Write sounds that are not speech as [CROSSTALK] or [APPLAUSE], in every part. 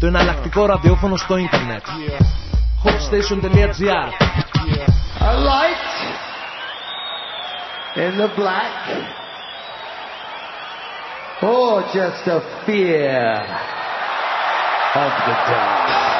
Το εναλλακτικό ραδιόφωνο στο ίντερνετ hotstation.gr A light in the black or just a fear of the dark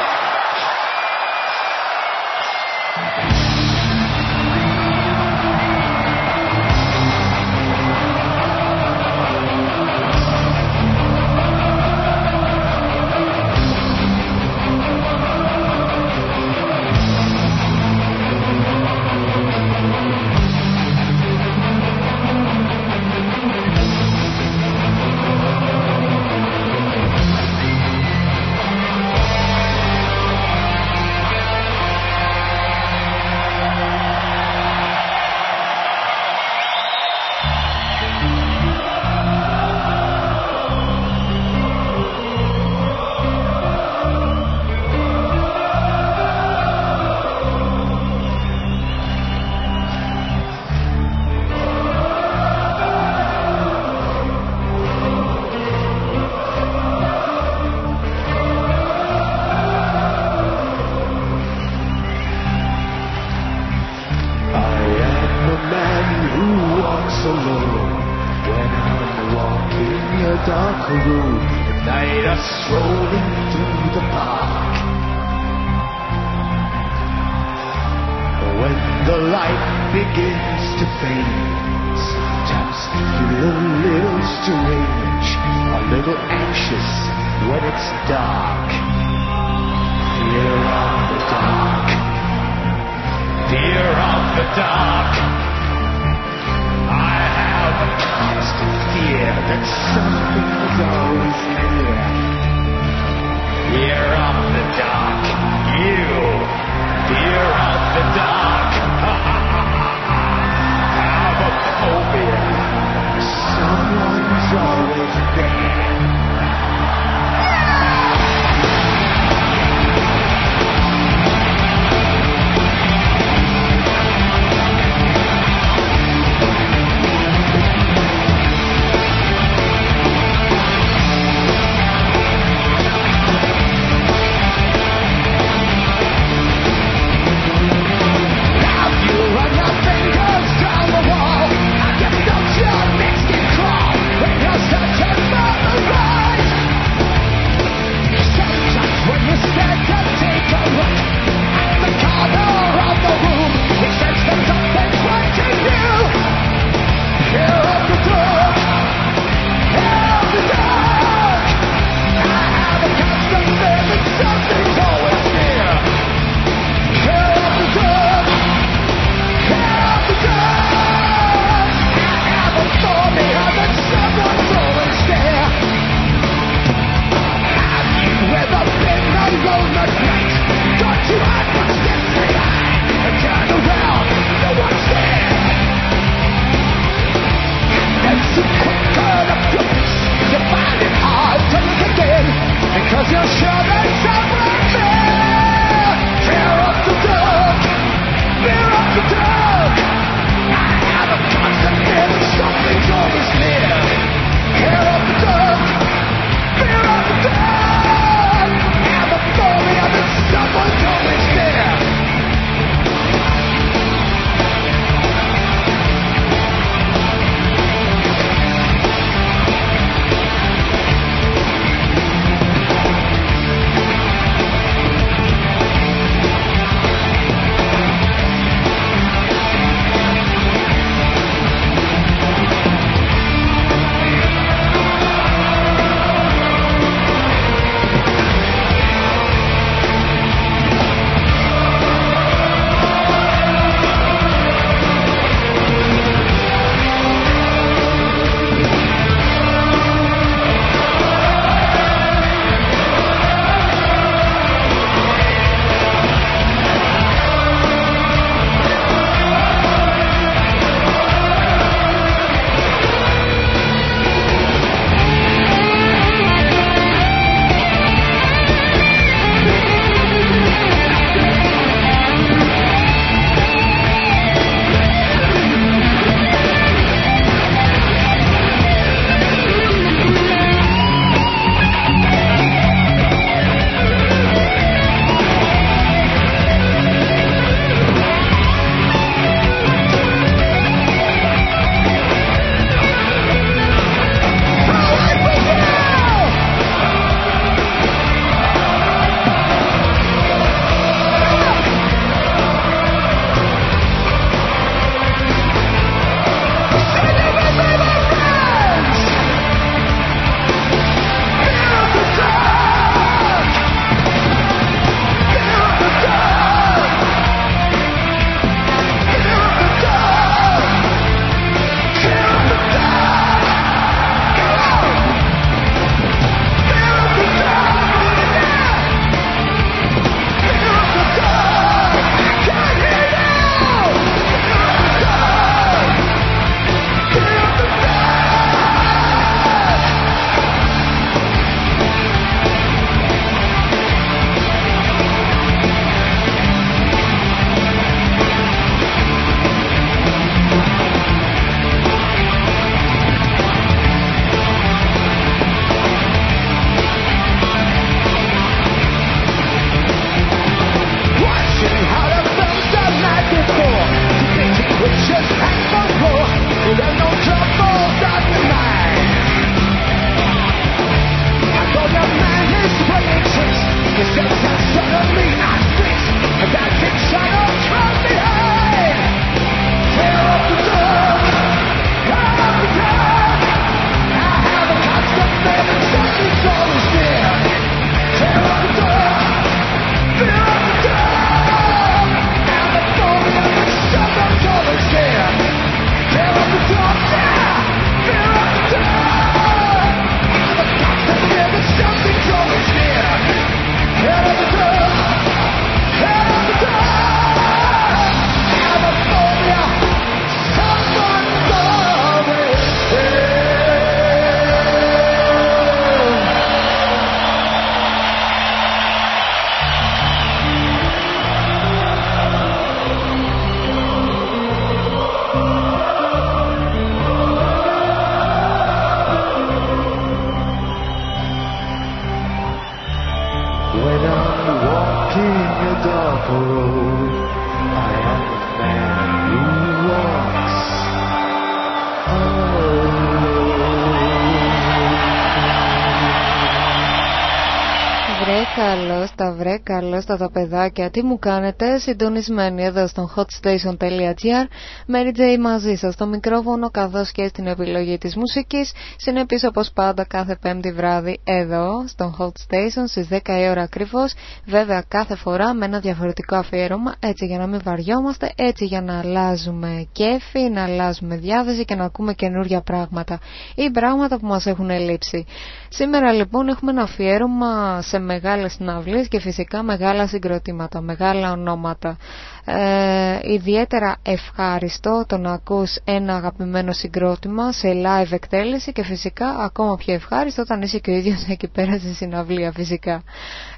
καλώ τα παιδάκια. Τι μου κάνετε, συντονισμένοι εδώ στο hotstation.gr. Mary J μαζί σας στο μικρόφωνο καθώς και στην επιλογή της μουσικής. Συνεπείς όπως πάντα κάθε πέμπτη βράδυ εδώ στο Hot Station στις 10 η ώρα ακριβώς. Βέβαια κάθε φορά με ένα διαφορετικό αφιέρωμα έτσι για να μην βαριόμαστε, έτσι για να αλλάζουμε κέφι, να αλλάζουμε διάθεση και να ακούμε καινούργια πράγματα ή πράγματα που μας έχουν λείψει. Σήμερα λοιπόν έχουμε ένα αφιέρωμα σε μεγάλες συναυλίες και φυσικά μεγάλα συγκροτήματα, μεγάλα ονόματα. Ε, ιδιαίτερα ευχάριστο το να ακούς ένα αγαπημένο συγκρότημα σε live εκτέλεση και φυσικά ακόμα πιο ευχάριστο όταν είσαι και ο ίδιος εκεί πέρα στη συναυλία φυσικά.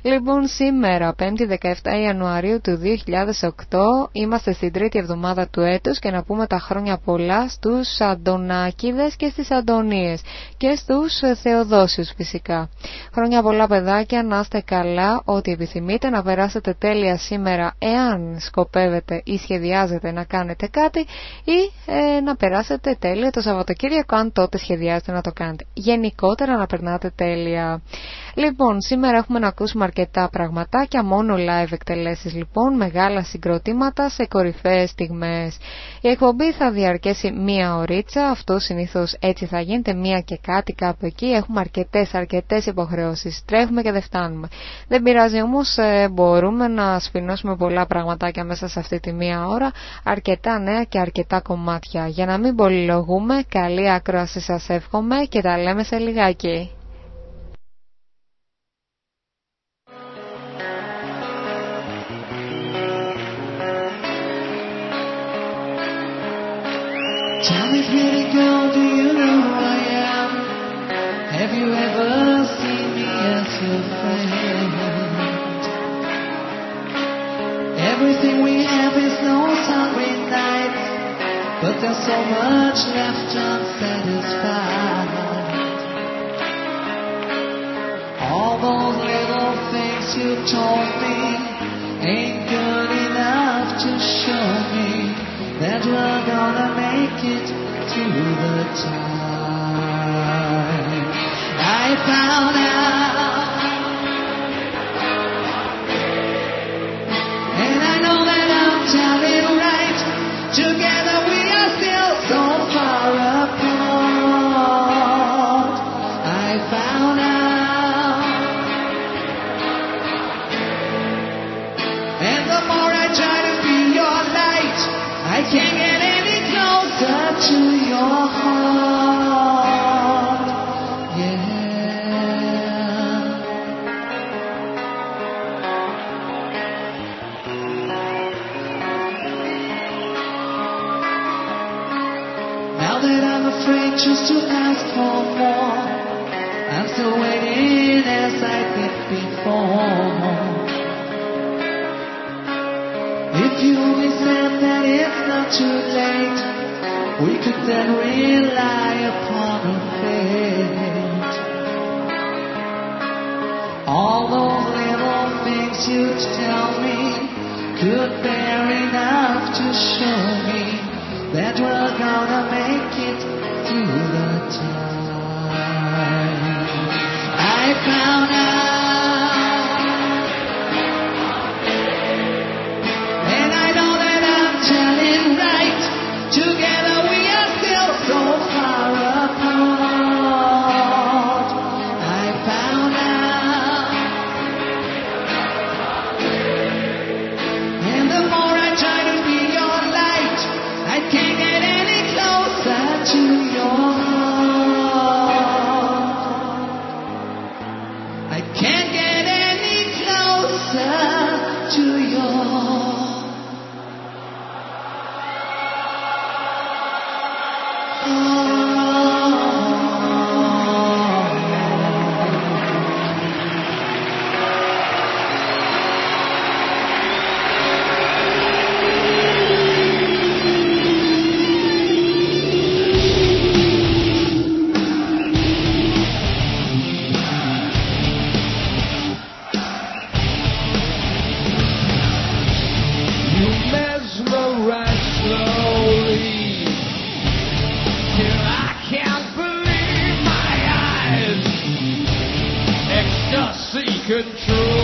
Λοιπόν σήμερα 5η 17 Ιανουαρίου του 2008 είμαστε στην τρίτη εβδομάδα του έτους και να πούμε τα χρόνια πολλά στους Αντωνάκηδες και στις Αντωνίες και στους Θεοδόσιους φυσικά. Χρόνια πολλά παιδάκια, να είστε καλά, ό,τι επιθυμείτε, να περάσετε τέλεια σήμερα εάν σκοπεύετε ή σχεδιάζετε να κάνετε κάτι ή ε, να περάσετε τέλεια το Σαββατοκύριακο αν τότε σχεδιάζετε να το κάνετε. Γενικότερα να περνάτε τέλεια. Λοιπόν, σήμερα έχουμε να ακούσουμε αρκετά πραγματάκια, μόνο live εκτελέσεις λοιπόν, μεγάλα συγκροτήματα σε κορυφαίες στιγμές. Η εκπομπή θα διαρκέσει μία ωρίτσα, αυτό συνήθως έτσι θα γίνεται, μία και κάτι κάπου εκεί, έχουμε αρκετές αρκετές υποχρεώσεις, τρέχουμε και δεν φτάνουμε. Δεν πειράζει όμως, ε, μπορούμε να σφινώσουμε πολλά πραγματάκια μέσα σε αυτή τη μία ώρα, αρκετά νέα και αρκετά κομμάτια. Για να μην πολυλογούμε, καλή ακρόαση σας εύχομαι και τα λέμε σε λιγάκι. Tell me, pretty girl, do you know who I am? Have you ever seen me as your friend? Everything we have is no sunny night, but there's so much left unsatisfied. All those little things you told me ain't good enough to show me that we're gonna make it through the time. I found out, that I'm right. Together we are still so far apart. I found out, and the more I try to be your light, I can't get any closer to your heart. control.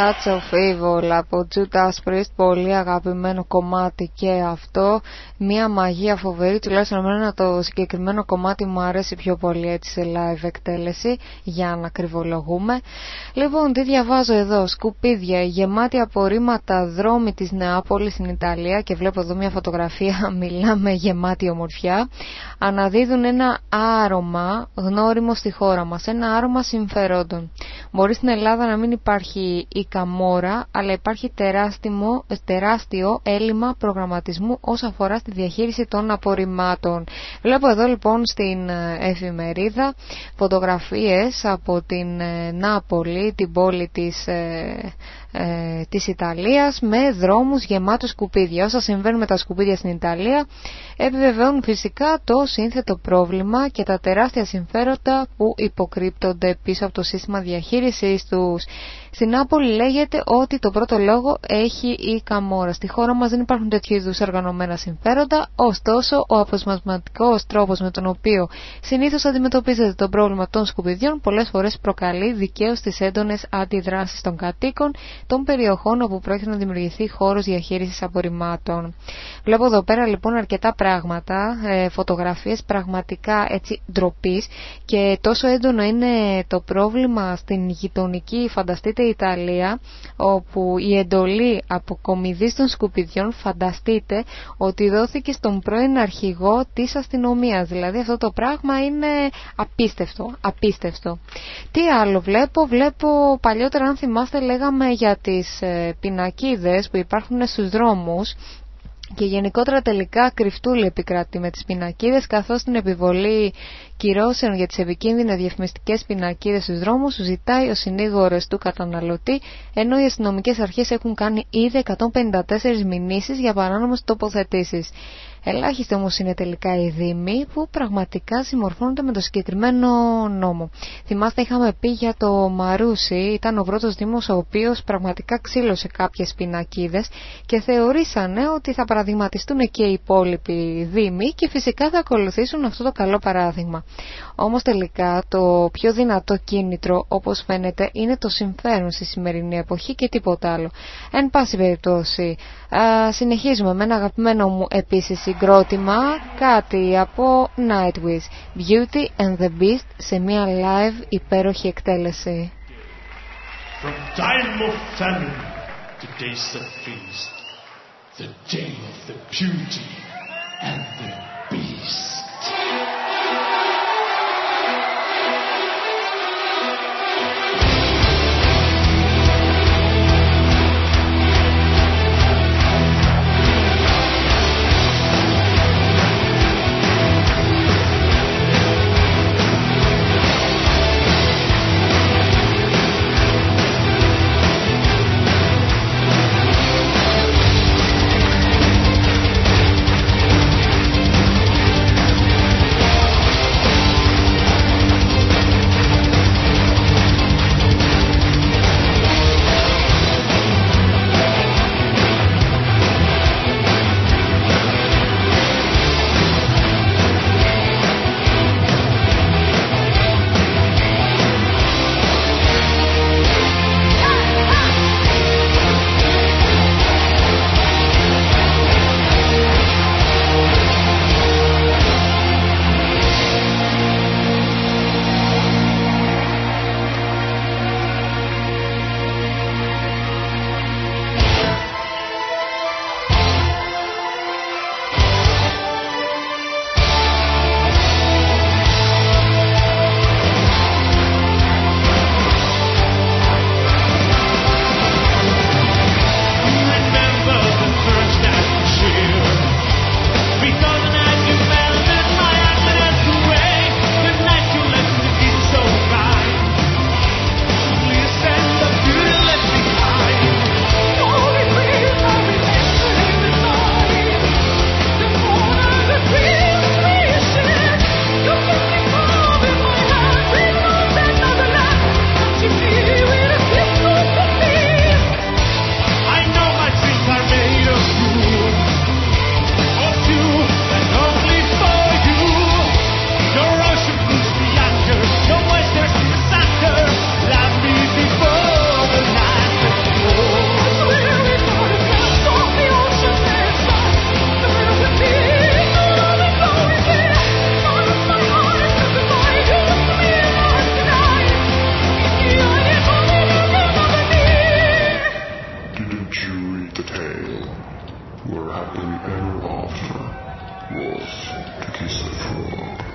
Touch of Evil από Judas Priest, πολύ αγαπημένο κομμάτι και αυτό. Μία μαγεία φοβερή, τουλάχιστον εμένα το συγκεκριμένο κομμάτι μου αρέσει πιο πολύ έτσι σε live εκτέλεση, για να κρυβολογούμε. Λοιπόν, τι διαβάζω εδώ, σκουπίδια, γεμάτι απορρίμματα δρόμοι της Νεάπολης στην Ιταλία και βλέπω εδώ μια φωτογραφία, [LAUGHS] μιλάμε γεμάτη ομορφιά, αναδίδουν ένα άρωμα γνώριμο στη χώρα μας, ένα άρωμα συμφερόντων. Μπορεί στην Ελλάδα να μην υπάρχει η καμόρα, αλλά υπάρχει τεράστιο, τεράστιο έλλειμμα προγραμματισμού όσον αφορά στη διαχείριση των απορριμμάτων. Βλέπω εδώ λοιπόν στην ε, εφημερίδα φωτογραφίες από την ε, Νάπολη, την πόλη της ε, ε, της Ιταλίας με δρόμους γεμάτους σκουπίδια. Όσα συμβαίνουν με τα σκουπίδια στην Ιταλία επιβεβαιώνουν φυσικά το σύνθετο πρόβλημα και τα τεράστια συμφέροντα που υποκρύπτονται πίσω από το σύστημα διαχείρισης τους. Στην Νάπολη λέγεται ότι το πρώτο λόγο έχει η Καμόρα. Στη χώρα μας δεν υπάρχουν τέτοιου είδους οργανωμένα συμφέροντα, ωστόσο ο αποσπασματικός τρόπος με τον οποίο συνήθως αντιμετωπίζεται το πρόβλημα των σκουπιδιών πολλές φορές προκαλεί δικαίως τις έντονες αντιδράσεις των κατοίκων των περιοχών όπου πρόκειται να δημιουργηθεί χώρος διαχείρισης απορριμμάτων. Βλέπω εδώ πέρα λοιπόν αρκετά πράγματα, ε, φωτογραφίες πραγματικά έτσι ντροπής και τόσο έντονο είναι το πρόβλημα στην γειτονική φανταστείτε Ιταλία όπου η εντολή αποκομιδής των σκουπιδιών φανταστείτε ότι δόθηκε στον πρώην αρχηγό της αστυνομίας. Δηλαδή αυτό το πράγμα είναι απίστευτο, απίστευτο. Τι άλλο βλέπω, βλέπω παλιότερα αν θυμάστε λέγαμε για τις ε, πινακίδες που υπάρχουν στους δρόμους και γενικότερα τελικά κρυφτούλη επικρατεί με τις πινακίδες καθώς την επιβολή κυρώσεων για τις επικίνδυνες διαφημιστικές πινακίδες στους δρόμους σου ζητάει ο συνήγορος του καταναλωτή ενώ οι αστυνομικές αρχές έχουν κάνει ήδη 154 μηνύσεις για παράνομες τοποθετήσεις. Ελάχιστοι όμως είναι τελικά οι δήμοι που πραγματικά συμμορφώνονται με το συγκεκριμένο νόμο. Θυμάστε είχαμε πει για το Μαρούσι, ήταν ο πρώτος δήμος ο οποίος πραγματικά ξύλωσε κάποιες πινακίδες και θεωρήσανε ότι θα παραδειγματιστούν και οι υπόλοιποι δήμοι και φυσικά θα ακολουθήσουν αυτό το καλό παράδειγμα. Όμως τελικά το πιο δυνατό κίνητρο όπως φαίνεται είναι το συμφέρον στη σημερινή εποχή και τίποτα άλλο. Εν πάση περιπτώσει, α, συνεχίζουμε με ένα αγαπημένο μου επίσης συγκρότημα, κάτι από Nightwish, Beauty and the Beast σε μια live υπέροχη εκτέλεση. From time of famine to days of feast, the day of the beauty and the beast. Was to kiss a frog. Πολύ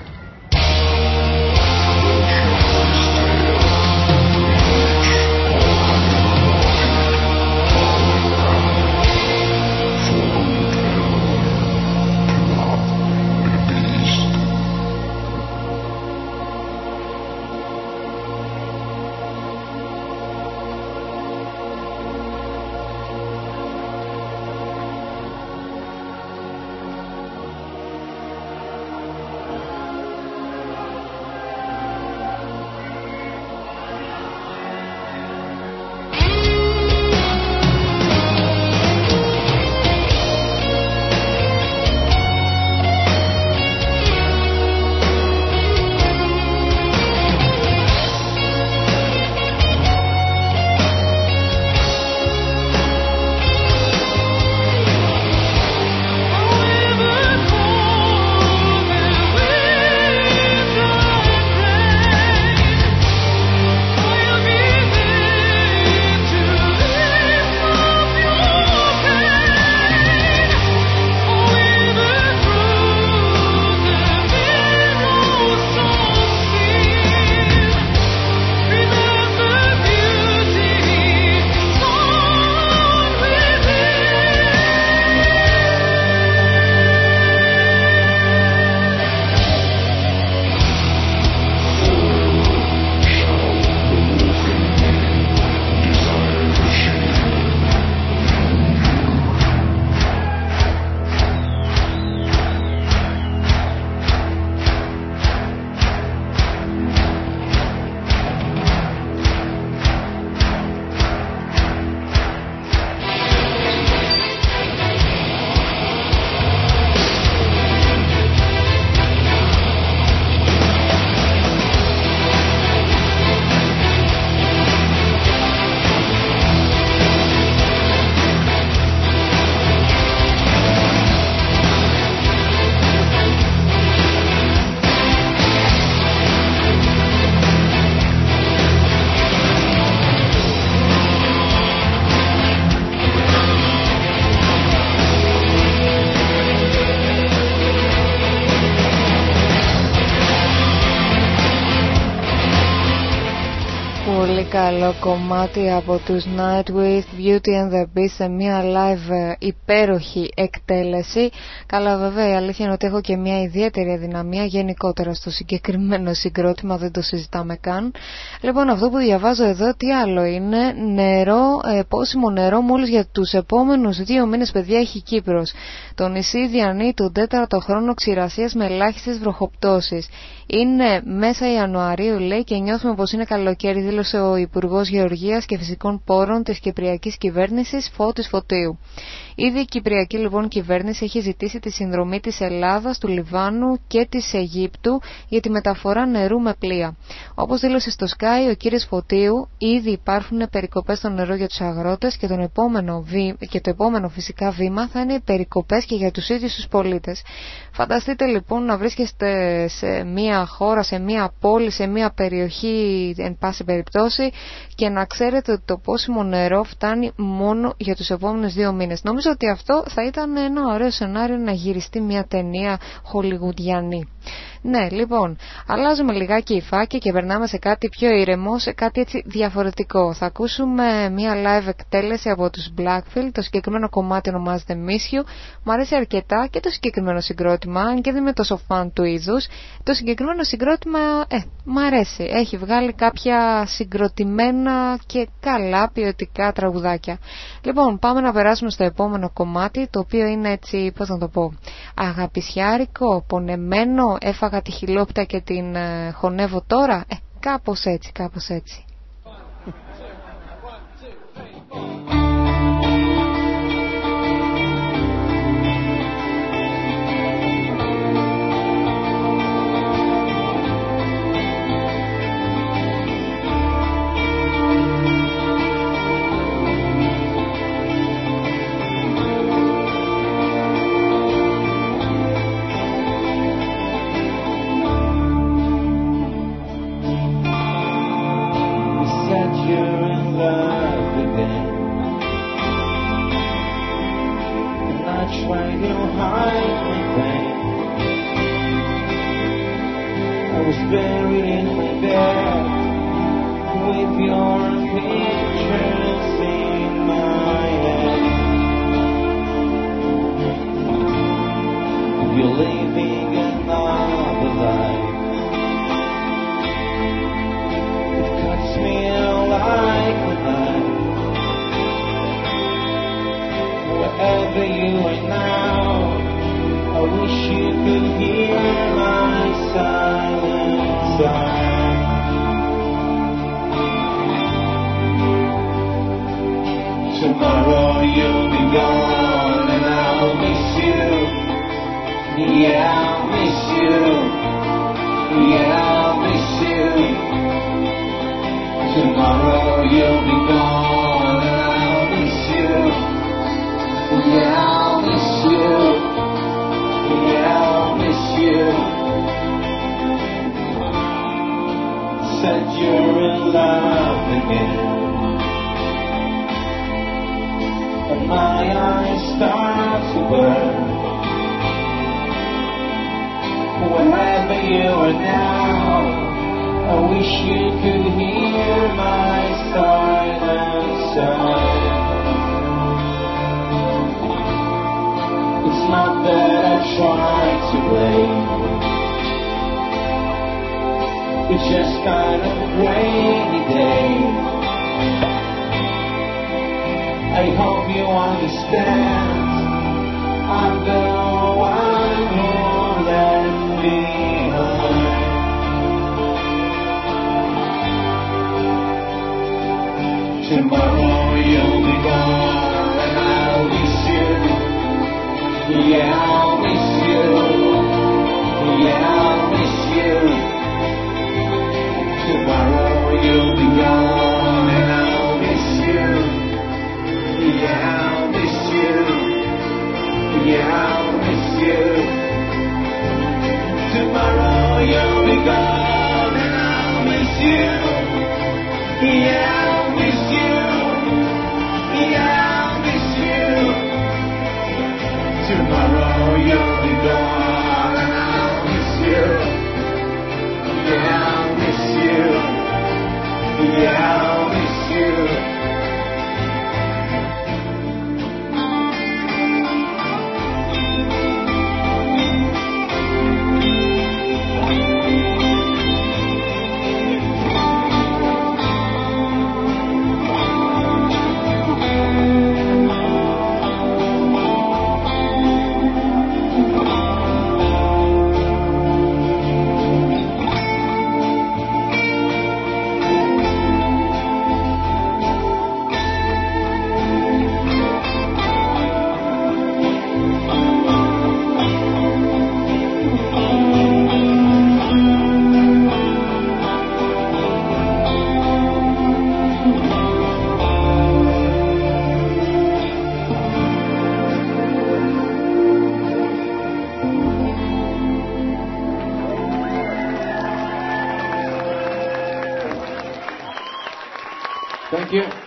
καλό κομμάτι από τους Nightwish Beauty and the Beast σε μια live ε, υπέροχη εκτέλεση. Καλά βέβαια η αλήθεια είναι ότι έχω και μια ιδιαίτερη αδυναμία γενικότερα στο συγκεκριμένο συγκρότημα, δεν το συζητάμε καν. Λοιπόν αυτό που διαβάζω εδώ τι άλλο είναι; Νερό, ε, πόσιμο νερό μόλις για τους επόμενους δύο μήνες παιδιά έχει Κύπρος. Το νησί διανύει τον τέταρτο χρόνο ξηρασίας με ελάχιστες βροχοπτώσεις. Είναι μέσα Ιανουαρίου λέει και νιώθουμε πως είναι καλοκαίρι δήλωσε ο Υπουργός Γεωργίας και Φυσικών Πόρων της Κυπριακής Κυβέρνησης Φώτης Φωτίου. Ήδη η Κυπριακή λοιπόν κυβέρνηση έχει ζητήσει τη συνδρομή της Ελλάδας, του Λιβάνου και της Αιγύπτου για τη μεταφορά νερού με πλοία. Όπως δήλωσε στο Sky ο κύριος Φωτίου, ήδη υπάρχουν περικοπές στο νερό για τους αγρότες και, τον επόμενο βή... και το επόμενο φυσικά βήμα θα είναι οι περικοπές και για τους ίδιους τους πολίτες. Φανταστείτε λοιπόν να βρίσκεστε σε μία χώρα, σε μία πόλη, σε μία περιοχή εν πάση περιπτώσει και να ξέρετε ότι το πόσιμο νερό φτάνει μόνο για τους επόμενους δύο μήνες. Νομίζω ότι αυτό θα ήταν ένα ωραίο σενάριο να γυριστεί μια ταινία χολιγουδιανή. Ναι, λοιπόν, αλλάζουμε λιγάκι η φάκη και περνάμε σε κάτι πιο ήρεμο, σε κάτι έτσι διαφορετικό. Θα ακούσουμε μια live εκτέλεση από τους Blackfield, το συγκεκριμένο κομμάτι ονομάζεται Miss You. Μου αρέσει αρκετά και το συγκεκριμένο συγκρότημα, αν και δεν είμαι τόσο φαν του είδους. Το συγκεκριμένο συγκρότημα, ε, μου αρέσει. Έχει βγάλει κάποια συγκροτημένα και καλά ποιοτικά τραγουδάκια. Λοιπόν, πάμε να περάσουμε στο επόμενο κομμάτι, το οποίο είναι έτσι, πώς να το πω, αγαπησιάρικο, πονεμένο, έφαγα τη χιλόπτα και την ε, χωνεύω τώρα. Ε, κάπως έτσι, κάπως έτσι. Are now, I wish you could hear my silent sigh. It's not that I try to blame. It's just kind of a rainy day. I hope you understand. I'm the Thank you.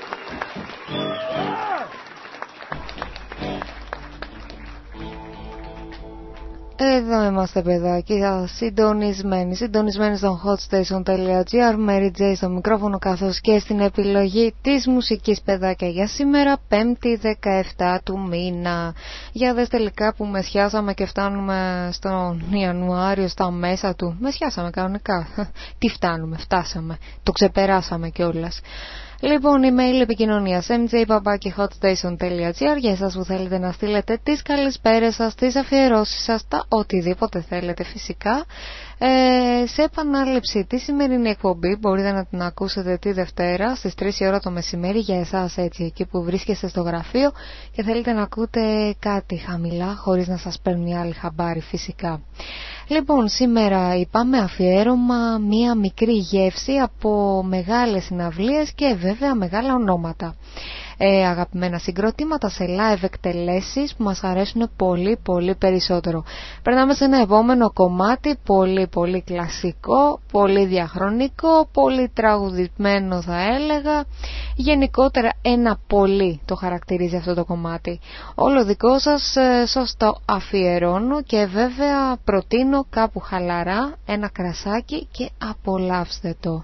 Εδώ είμαστε παιδάκια, συντονισμένοι, συντονισμένοι στο hotstation.gr, Mary J στο μικρόφωνο καθώς και στην επιλογή της μουσικής παιδάκια για σήμερα, 5η 17 του μήνα. Για δες τελικά που μεσιάσαμε και φτάνουμε στον Ιανουάριο στα μέσα του. Μεσιάσαμε κανονικά. [LAUGHS] Τι φτάνουμε, φτάσαμε, το ξεπεράσαμε κιόλας. Λοιπόν, email επικοινωνίας mjpapakihot.station.gr για εσάς που θέλετε να στείλετε τις καλησπέρες σας, τις αφιερώσεις σας, τα οτιδήποτε θέλετε φυσικά. Ε, σε επανάληψη τη σημερινή εκπομπή μπορείτε να την ακούσετε τη Δευτέρα στις 3 η ώρα το μεσημέρι για εσάς έτσι εκεί που βρίσκεστε στο γραφείο και θέλετε να ακούτε κάτι χαμηλά χωρίς να σας παίρνει άλλη χαμπάρι φυσικά. Λοιπόν, σήμερα είπαμε αφιέρωμα μία μικρή γεύση από μεγάλες συναυλίες και βέβαια μεγάλα ονόματα. Ε, αγαπημένα συγκροτήματα, σε live εκτελέσεις που μας αρέσουν πολύ πολύ περισσότερο. Περνάμε σε ένα επόμενο κομμάτι, πολύ πολύ κλασικό, πολύ διαχρονικό, πολύ τραγουδισμένο θα έλεγα. Γενικότερα ένα πολύ το χαρακτηρίζει αυτό το κομμάτι. Όλο δικό σας, ε, το αφιερώνω και βέβαια προτείνω κάπου χαλαρά ένα κρασάκι και απολαύστε το.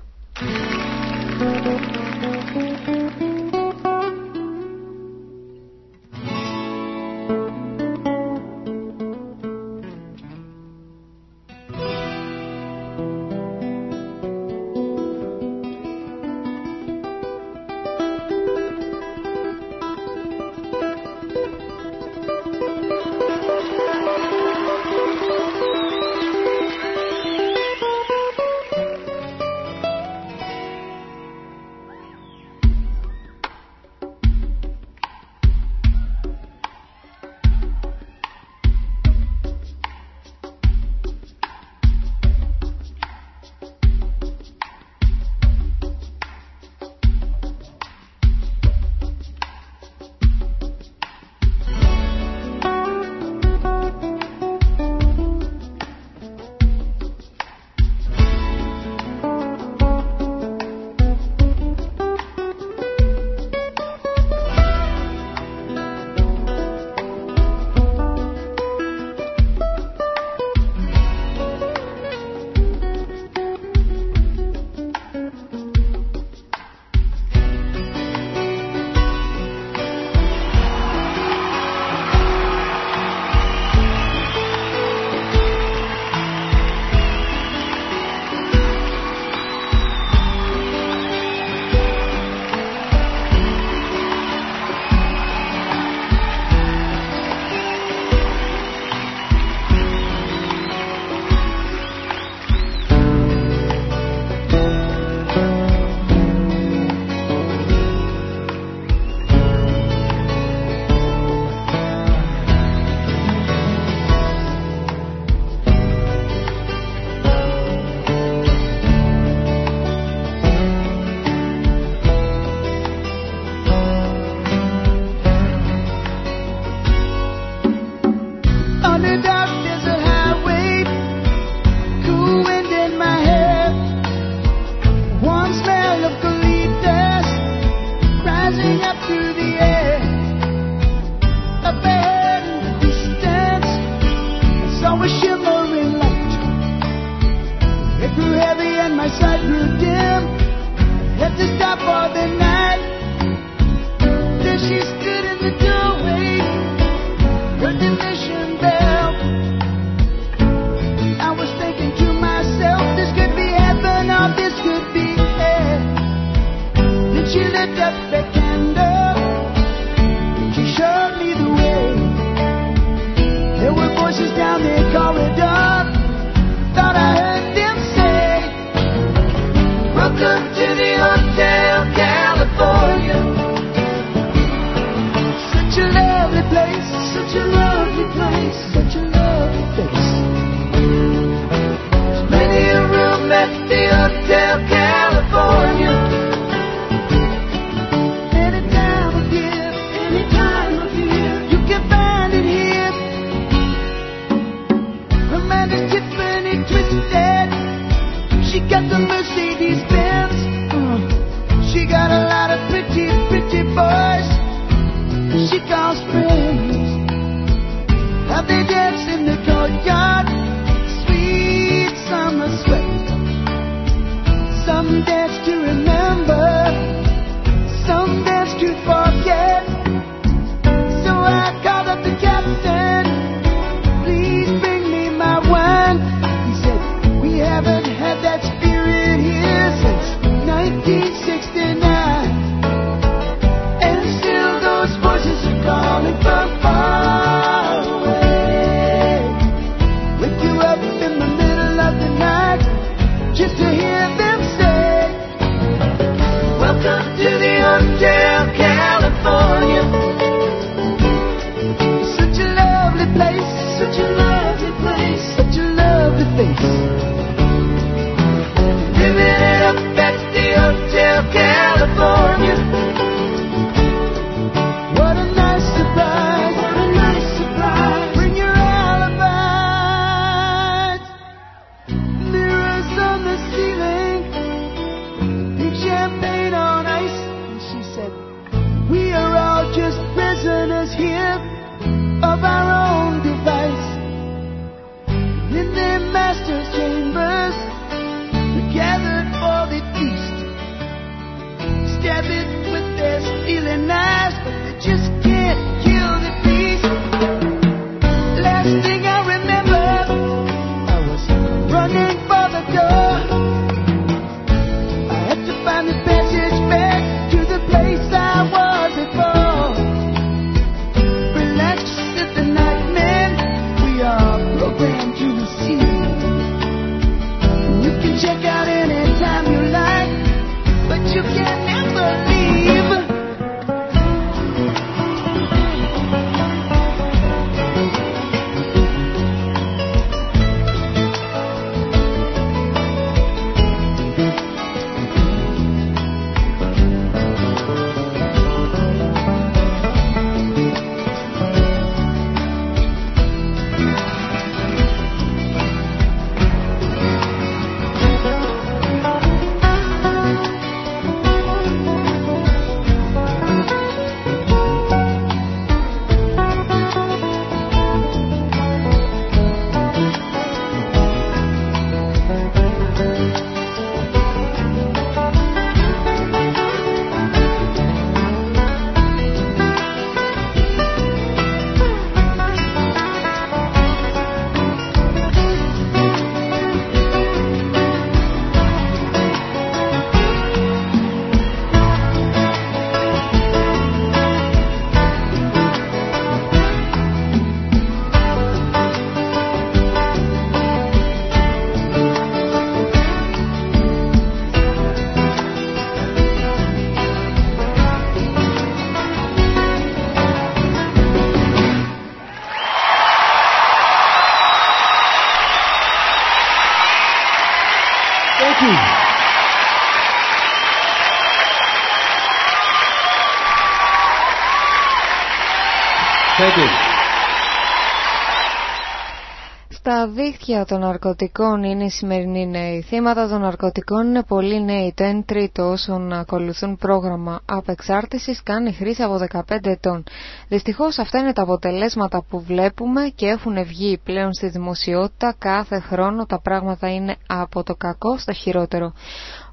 Στα δίχτυα των ναρκωτικών είναι οι σημερινοί νέοι. Θύματα των ναρκωτικών είναι πολλοί νέοι. Το 1 τρίτο όσων ακολουθούν πρόγραμμα απεξάρτησης κάνει χρήση από 15 ετών. Δυστυχώς αυτά είναι τα αποτελέσματα που βλέπουμε και έχουν βγει πλέον στη δημοσιότητα. Κάθε χρόνο τα πράγματα είναι από το κακό στο χειρότερο.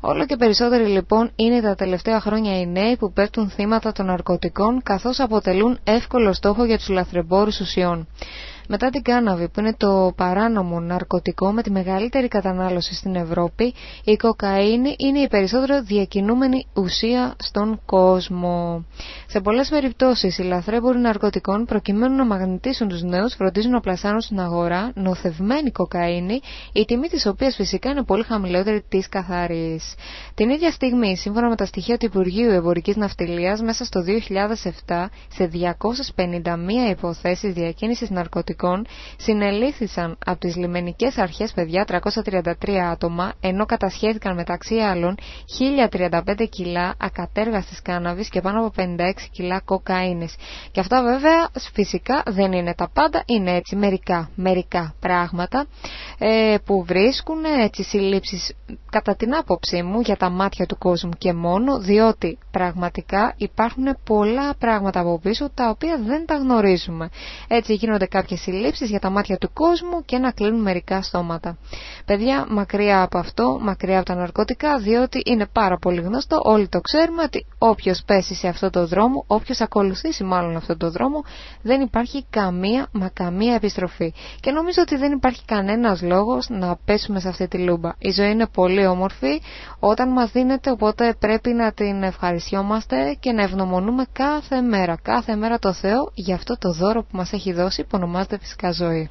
Όλο και περισσότεροι λοιπόν είναι τα τελευταία χρόνια οι νέοι που πέφτουν θύματα των ναρκωτικών καθώς αποτελούν εύκολο στόχο για τους λαθρεμπόρους ουσιών. Μετά την κάναβη που είναι το παράνομο ναρκωτικό με τη μεγαλύτερη κατανάλωση στην Ευρώπη, η κοκαίνη είναι η περισσότερο διακινούμενη ουσία στον κόσμο. Σε πολλές περιπτώσεις οι λαθρέμποροι ναρκωτικών προκειμένου να μαγνητήσουν τους νέους φροντίζουν να πλασάνουν στην αγορά νοθευμένη κοκαίνη, η τιμή της οποίας φυσικά είναι πολύ χαμηλότερη της καθαρής. Την ίδια στιγμή, σύμφωνα με τα στοιχεία του Υπουργείου Εμπορικής Ναυτιλίας, μέσα στο 2007 σε 251 υποθέσεις διακίνησης ναρκωτικών συνελήφθησαν από τις λιμενικές αρχές παιδιά 333 άτομα ενώ κατασχέθηκαν μεταξύ άλλων 1035 κιλά ακατέργαστης κάναβης και πάνω από 56 κιλά κοκαίνης. Και αυτά βέβαια φυσικά δεν είναι τα πάντα, είναι έτσι μερικά, μερικά πράγματα ε, που βρίσκουν έτσι συλλήψεις κατά την άποψή μου για τα μάτια του κόσμου και μόνο διότι πραγματικά υπάρχουν πολλά πράγματα από πίσω τα οποία δεν τα γνωρίζουμε. Έτσι γίνονται κάποιες συλλήψεις για τα μάτια του κόσμου και να κλείνουν μερικά στόματα. Παιδιά, μακριά από αυτό, μακριά από τα ναρκωτικά, διότι είναι πάρα πολύ γνωστό, όλοι το ξέρουμε ότι όποιος πέσει σε αυτό το δρόμο, όποιος ακολουθήσει μάλλον αυτό το δρόμο, δεν υπάρχει καμία μα καμία επιστροφή. Και νομίζω ότι δεν υπάρχει κανένας λόγος να πέσουμε σε αυτή τη λούμπα. Η ζωή είναι πολύ όμορφη όταν μας δίνεται, οπότε πρέπει να την ευχαριστιόμαστε και να ευνομονούμε κάθε μέρα, κάθε μέρα το Θεό για αυτό το δώρο που μας έχει δώσει που ονομάζεται φυσικά ζωή.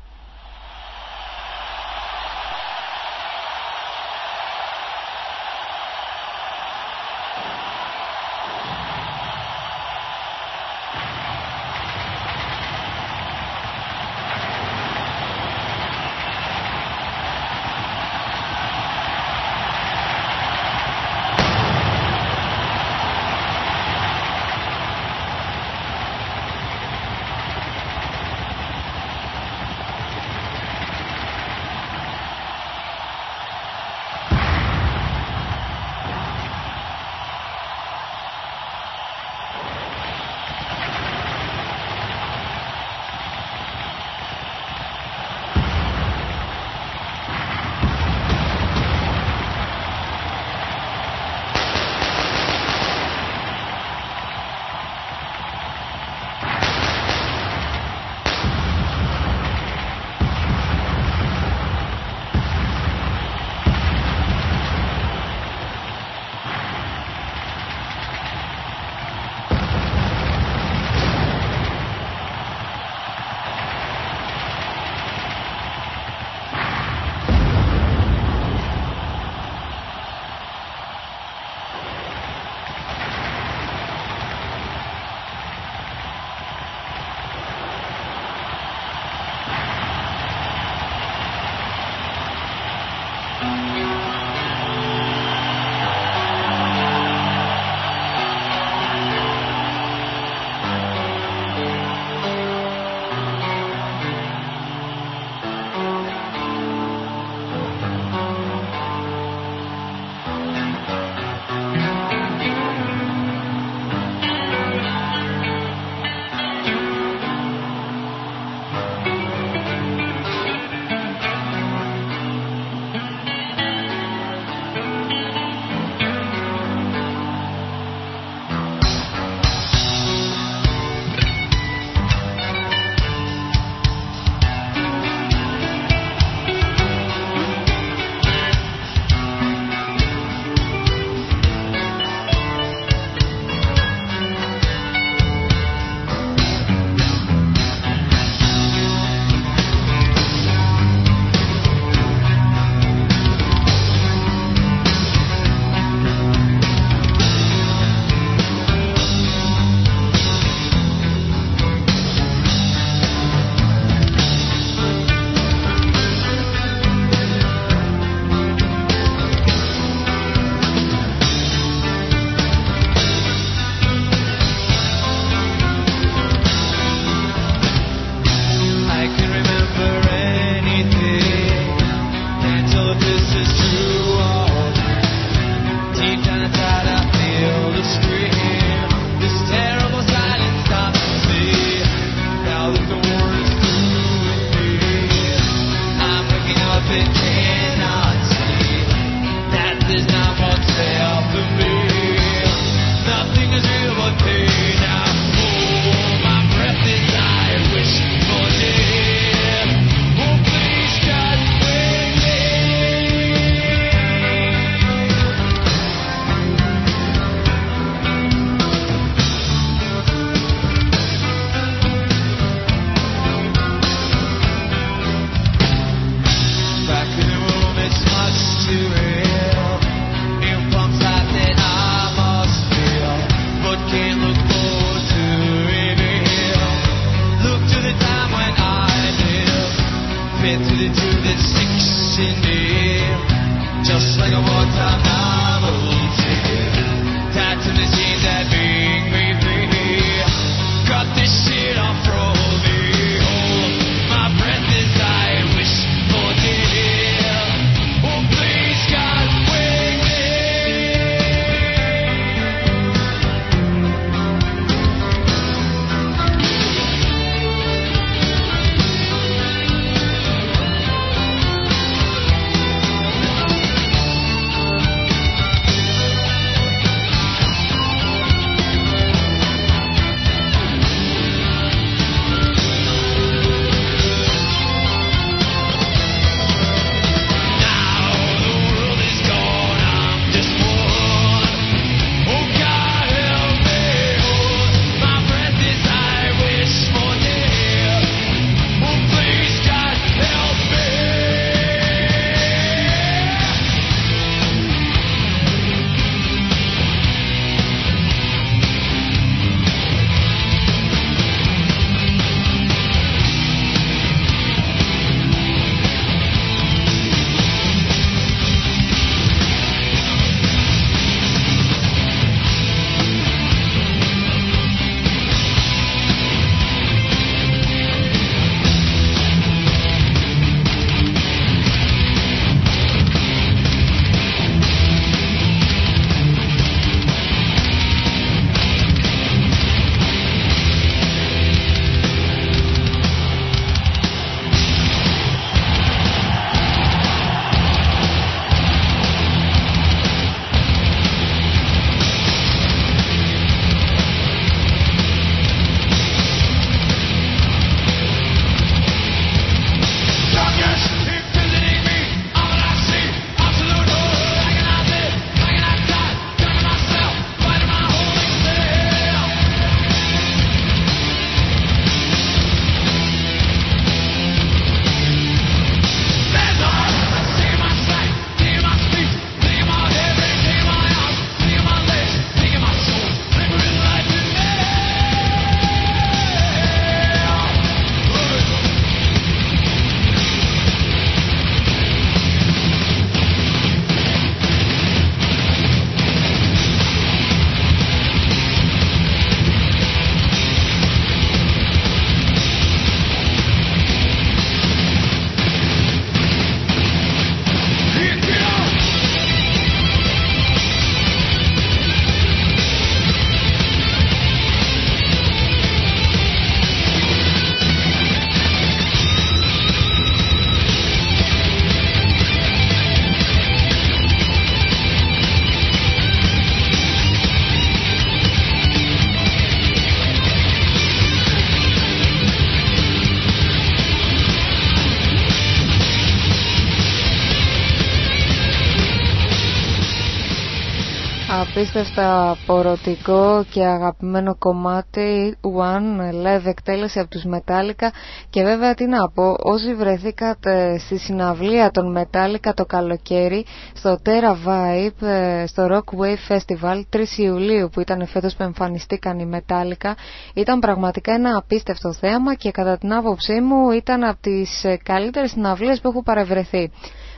Απίστευτα απορροτικό και αγαπημένο κομμάτι One live εκτέλεση από τους Metallica και βέβαια τι να πω όσοι βρεθήκατε στη συναυλία των Metallica το καλοκαίρι στο Terra Vibe ε, στο Rock Wave Festival 3 Ιουλίου που ήταν φέτος που εμφανιστήκαν οι Metallica ήταν πραγματικά ένα απίστευτο θέαμα και κατά την άποψή μου ήταν από τις ε, καλύτερες συναυλίες που έχω παρευρεθεί.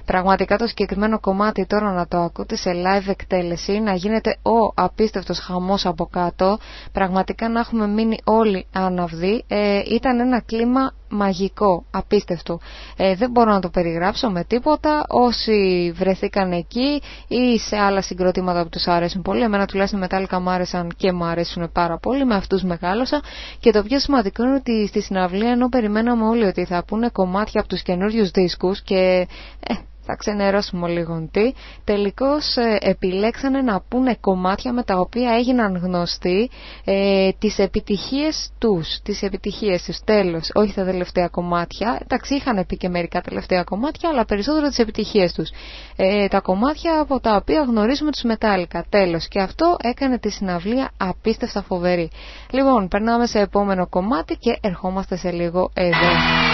Πραγματικά το συγκεκριμένο κομμάτι τώρα να το ακούτε σε live εκτέλεση, να γίνεται ο απίστευτος χαμός από κάτω, πραγματικά να έχουμε μείνει όλοι άναυδοι, ε, ήταν ένα κλίμα μαγικό, απίστευτο. Ε, δεν μπορώ να το περιγράψω με τίποτα. Όσοι βρεθήκαν εκεί ή σε άλλα συγκροτήματα που τους άρεσουν πολύ, εμένα τουλάχιστον μετάλλικα μου άρεσαν και μου αρέσουν πάρα πολύ, με αυτούς μεγάλωσα. Και το πιο σημαντικό είναι ότι στη συναυλία ενώ περιμέναμε όλοι ότι θα πούνε κομμάτια από τους καινούριους δίσκους και ε, θα ξενερώσουμε λίγο τι, τελικώς ε, επιλέξανε να πούνε κομμάτια με τα οποία έγιναν γνωστοί ε, τις επιτυχίες τους, τις επιτυχίες τους, τέλος, όχι τα τελευταία κομμάτια, εντάξει είχαν πει και μερικά τελευταία κομμάτια, αλλά περισσότερο τις επιτυχίες τους. Ε, τα κομμάτια από τα οποία γνωρίζουμε τους μετάλλικα, τέλος, και αυτό έκανε τη συναυλία απίστευτα φοβερή. Λοιπόν, περνάμε σε επόμενο κομμάτι και ερχόμαστε σε λίγο εδώ.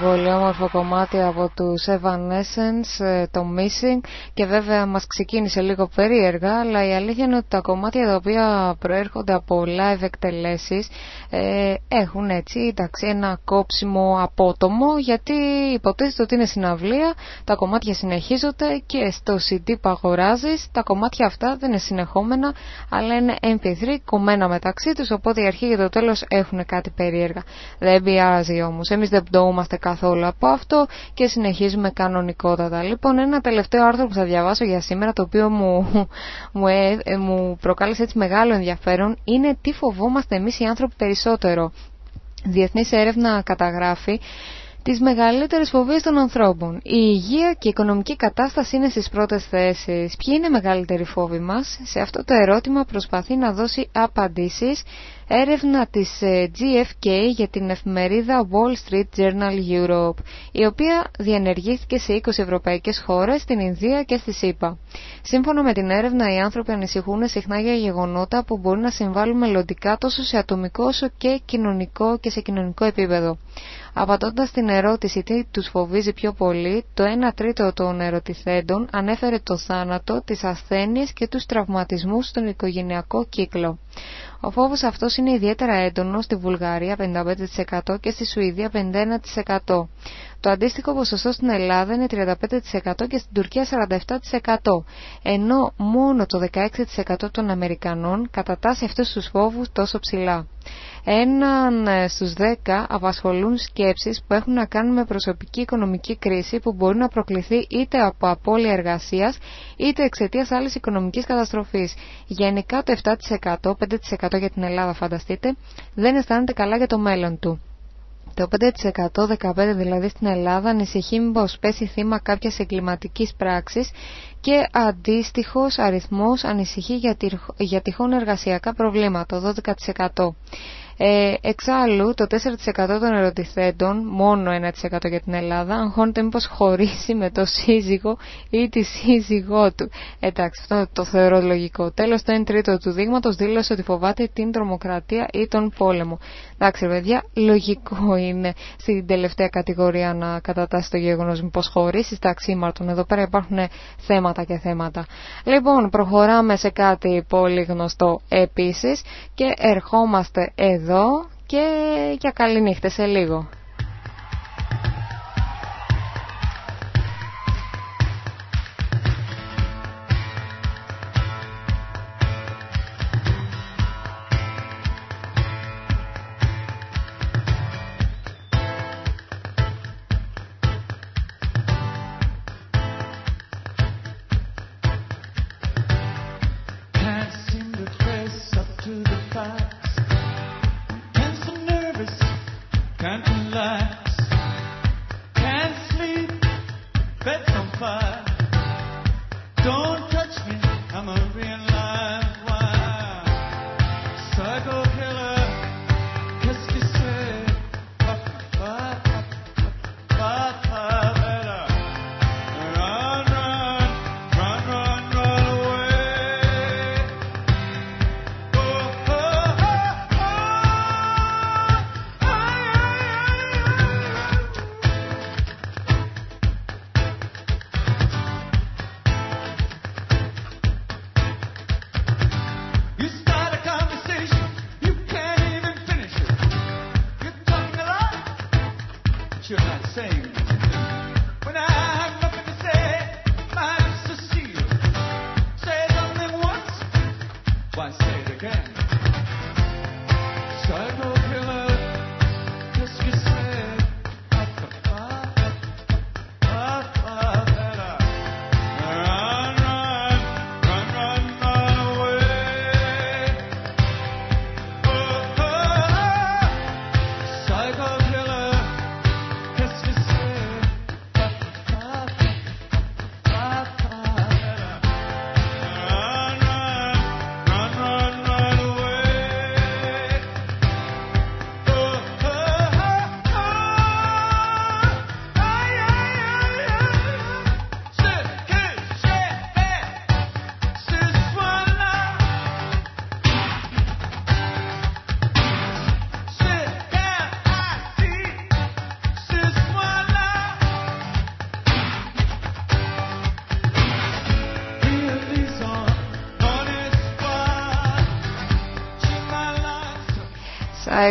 Πάρα πολύ όμορφο κομμάτι από τους Evanescence, ε, το Missing και βέβαια μας ξεκίνησε λίγο περίεργα αλλά η αλήθεια είναι ότι τα κομμάτια τα οποία προέρχονται από live εκτελέσεις ε, έχουν έτσι εντάξει, ένα κόψιμο απότομο γιατί υποτίθεται ότι είναι συναυλία, τα κομμάτια συνεχίζονται και στο CD που αγοράζεις τα κομμάτια αυτά δεν είναι συνεχόμενα αλλά είναι MP3 κομμένα μεταξύ τους οπότε η αρχή και το τέλος έχουν κάτι περίεργα. Δεν πειράζει όμως, εμείς δεν πτωούμαστε καθόλου από αυτό και συνεχίζουμε κανονικότατα. Λοιπόν, ένα τελευταίο άρθρο που θα διαβάσω για σήμερα, το οποίο μου, μου, ε, ε, μου προκάλεσε έτσι μεγάλο ενδιαφέρον, είναι τι φοβόμαστε εμείς οι άνθρωποι περισσότερο. Διεθνής έρευνα καταγράφει τις μεγαλύτερες φοβίες των ανθρώπων. Η υγεία και η οικονομική κατάσταση είναι στις πρώτες θέσεις. Ποιοι είναι οι μεγαλύτεροι φόβοι μας; Σε αυτό το ερώτημα προσπαθεί να δώσει απαντήσεις έρευνα της ε, GFK για την εφημερίδα Wall Street Journal Europe, η οποία διενεργήθηκε σε 20 ευρωπαϊκές χώρες, στην Ινδία και στη ΣΥΠΑ. Σύμφωνα με την έρευνα, οι άνθρωποι ανησυχούν συχνά για γεγονότα που μπορεί να συμβάλλουν μελλοντικά τόσο σε ατομικό όσο και κοινωνικό και σε κοινωνικό επίπεδο. Απαντώντας την ερώτηση τι τους φοβίζει πιο πολύ, το 1 τρίτο των ερωτηθέντων ανέφερε το θάνατο, τις ασθένειες και τους τραυματισμούς στον οικογενειακό κύκλο. Ο φόβος αυτός είναι ιδιαίτερα έντονος στη Βουλγαρία 55% και στη Σουηδία 51%. Το αντίστοιχο ποσοστό στην Ελλάδα είναι 35% και στην Τουρκία 47%, ενώ μόνο το 16% των Αμερικανών κατατάσσει αυτούς τους φόβους τόσο ψηλά. Έναν ε, στους 10 απασχολούν σκέψεις που έχουν να κάνουν με προσωπική οικονομική κρίση που μπορεί να προκληθεί είτε από απώλεια εργασίας είτε εξαιτίας άλλης οικονομικής καταστροφής. Γενικά το 7%, 5% για την Ελλάδα φανταστείτε, δεν αισθάνεται καλά για το μέλλον του. Το 5% 15% δηλαδή στην Ελλάδα ανησυχεί μήπως πέσει θύμα κάποιας εγκληματικής πράξης και αντίστοιχος αριθμός ανησυχεί για τυχόν εργασιακά προβλήματα, 12%. Ε, εξάλλου, το 4% των ερωτηθέντων, μόνο 1% για την Ελλάδα, αγχώνεται μήπως χωρίσει με το σύζυγο ή τη σύζυγό του. Εντάξει, αυτό το θεωρώ λογικό. Τέλος, το 1 τρίτο του δείγματος δήλωσε ότι φοβάται την τρομοκρατία ή τον πόλεμο. Εντάξει, παιδιά, λογικό είναι στην τελευταία κατηγορία να κατατάσσει το γεγονός μήπως χωρίσει τα αξίμαρτον. Εδώ πέρα υπάρχουν θέματα και θέματα. Λοιπόν, προχωράμε σε κάτι πολύ γνωστό επίσης και ερχόμαστε εδώ εδώ και για καλή νύχτα σε λίγο.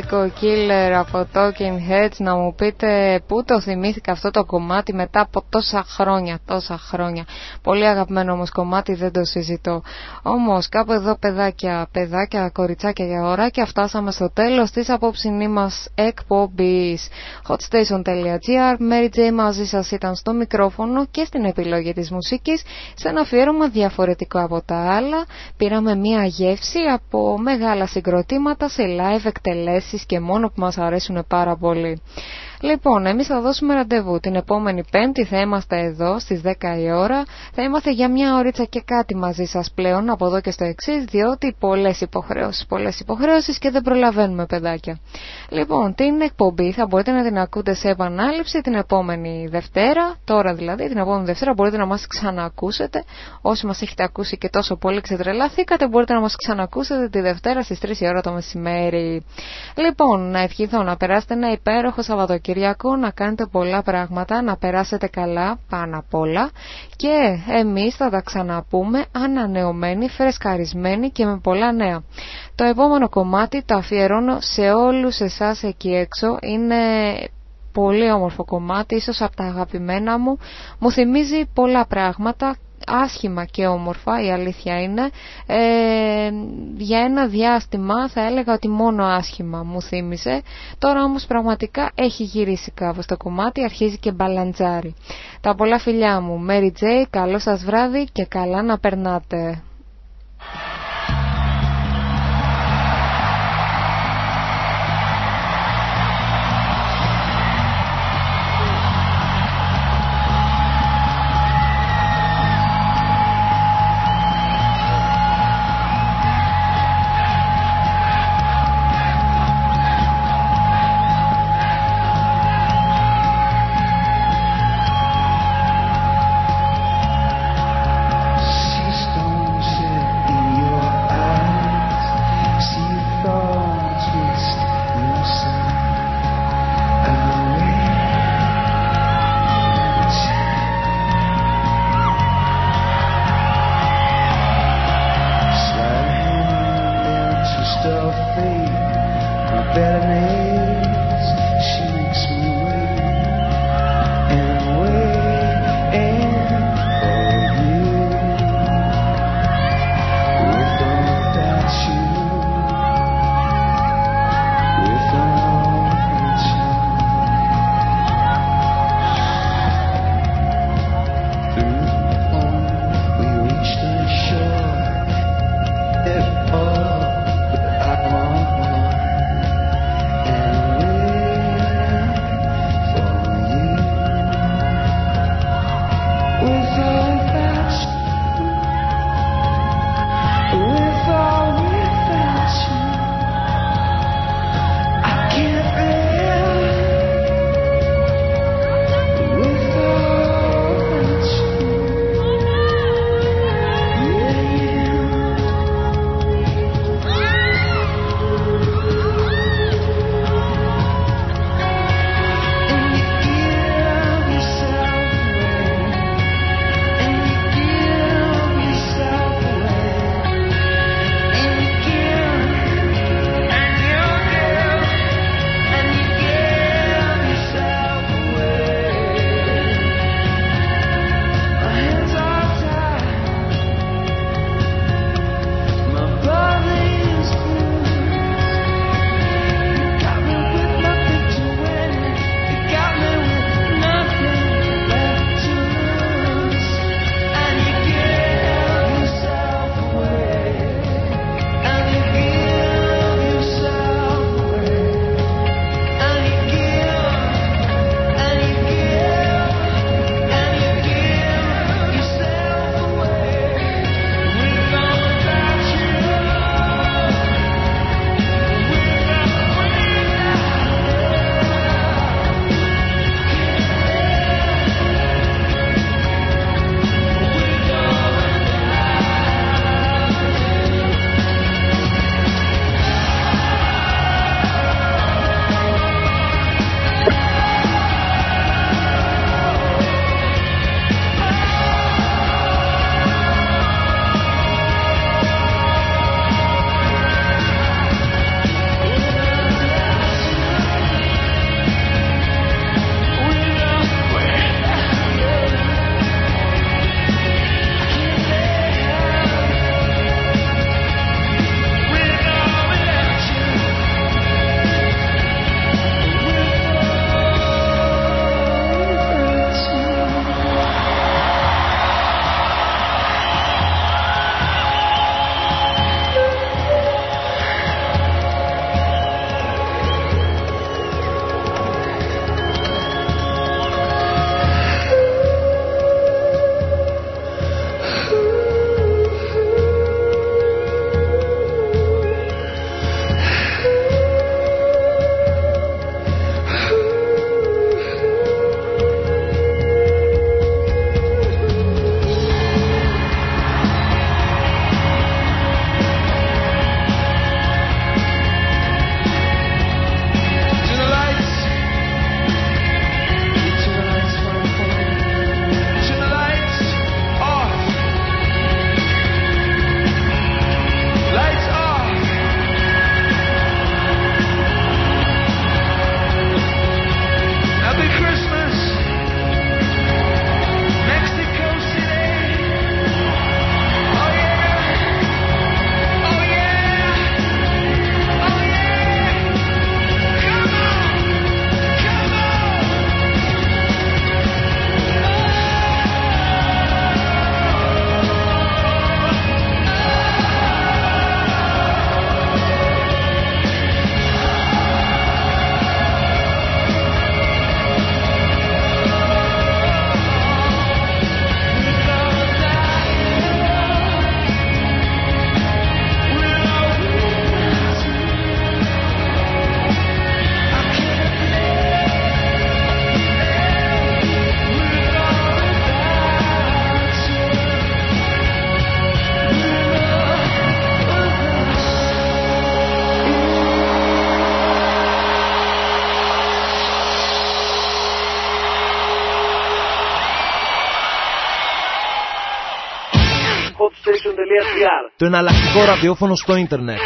Echo Killer από Talking Heads να μου πείτε πού το θυμήθηκα αυτό το κομμάτι μετά από τόσα χρόνια, τόσα χρόνια. Πολύ αγαπημένο όμως κομμάτι, δεν το συζητώ. Όμως κάπου εδώ παιδάκια, παιδάκια, κοριτσάκια για ώρα και φτάσαμε στο τέλος της απόψινή μας εκπομπής. hotstation.gr Mary J μαζί σας ήταν στο μικρόφωνο και στην επιλογή της μουσικής σε ένα αφιέρωμα διαφορετικό από τα άλλα. Πήραμε μία γεύση από μεγάλα συγκροτήματα σε live εκτελέσεις και μόνο που μας αρέσουν πάρα πολύ. Λοιπόν, εμείς θα δώσουμε ραντεβού. Την επόμενη πέμπτη, θα είμαστε εδώ στις 10 η ώρα, θα είμαστε για μια ωρίτσα και κάτι μαζί σας πλέον από εδώ και στο εξής, διότι πολλές υποχρεώσεις, πολλές υποχρεώσεις και δεν προλαβαίνουμε παιδάκια. Λοιπόν, την εκπομπή θα μπορείτε να την ακούτε σε επανάληψη την επόμενη Δευτέρα, τώρα δηλαδή, την επόμενη Δευτέρα μπορείτε να μας ξανακούσετε, όσοι μας έχετε ακούσει και τόσο πολύ ξετρελαθήκατε, μπορείτε να μας ξανακούσετε τη Δευτέρα στις 3 η ώρα το μεσημέρι. Λοιπόν, να ευχηθώ να περάσετε ένα υπέροχο Σαββατοκύριακο Σαββατοκύριακο να κάνετε πολλά πράγματα, να περάσετε καλά πάνω απ' όλα και εμείς θα τα ξαναπούμε ανανεωμένοι, φρεσκαρισμένοι και με πολλά νέα. Το επόμενο κομμάτι το αφιερώνω σε όλους εσάς εκεί έξω, είναι πολύ όμορφο κομμάτι, ίσως από τα αγαπημένα μου, μου θυμίζει πολλά πράγματα άσχημα και όμορφα, η αλήθεια είναι. Ε, για ένα διάστημα θα έλεγα ότι μόνο άσχημα μου θύμισε. Τώρα όμως πραγματικά έχει γυρίσει κάπως το κομμάτι, αρχίζει και μπαλαντζάρι. Τα πολλά φιλιά μου, Mary J, καλό σας βράδυ και καλά να περνάτε. Το εναλλακτικό ραδιόφωνο στο ίντερνετ.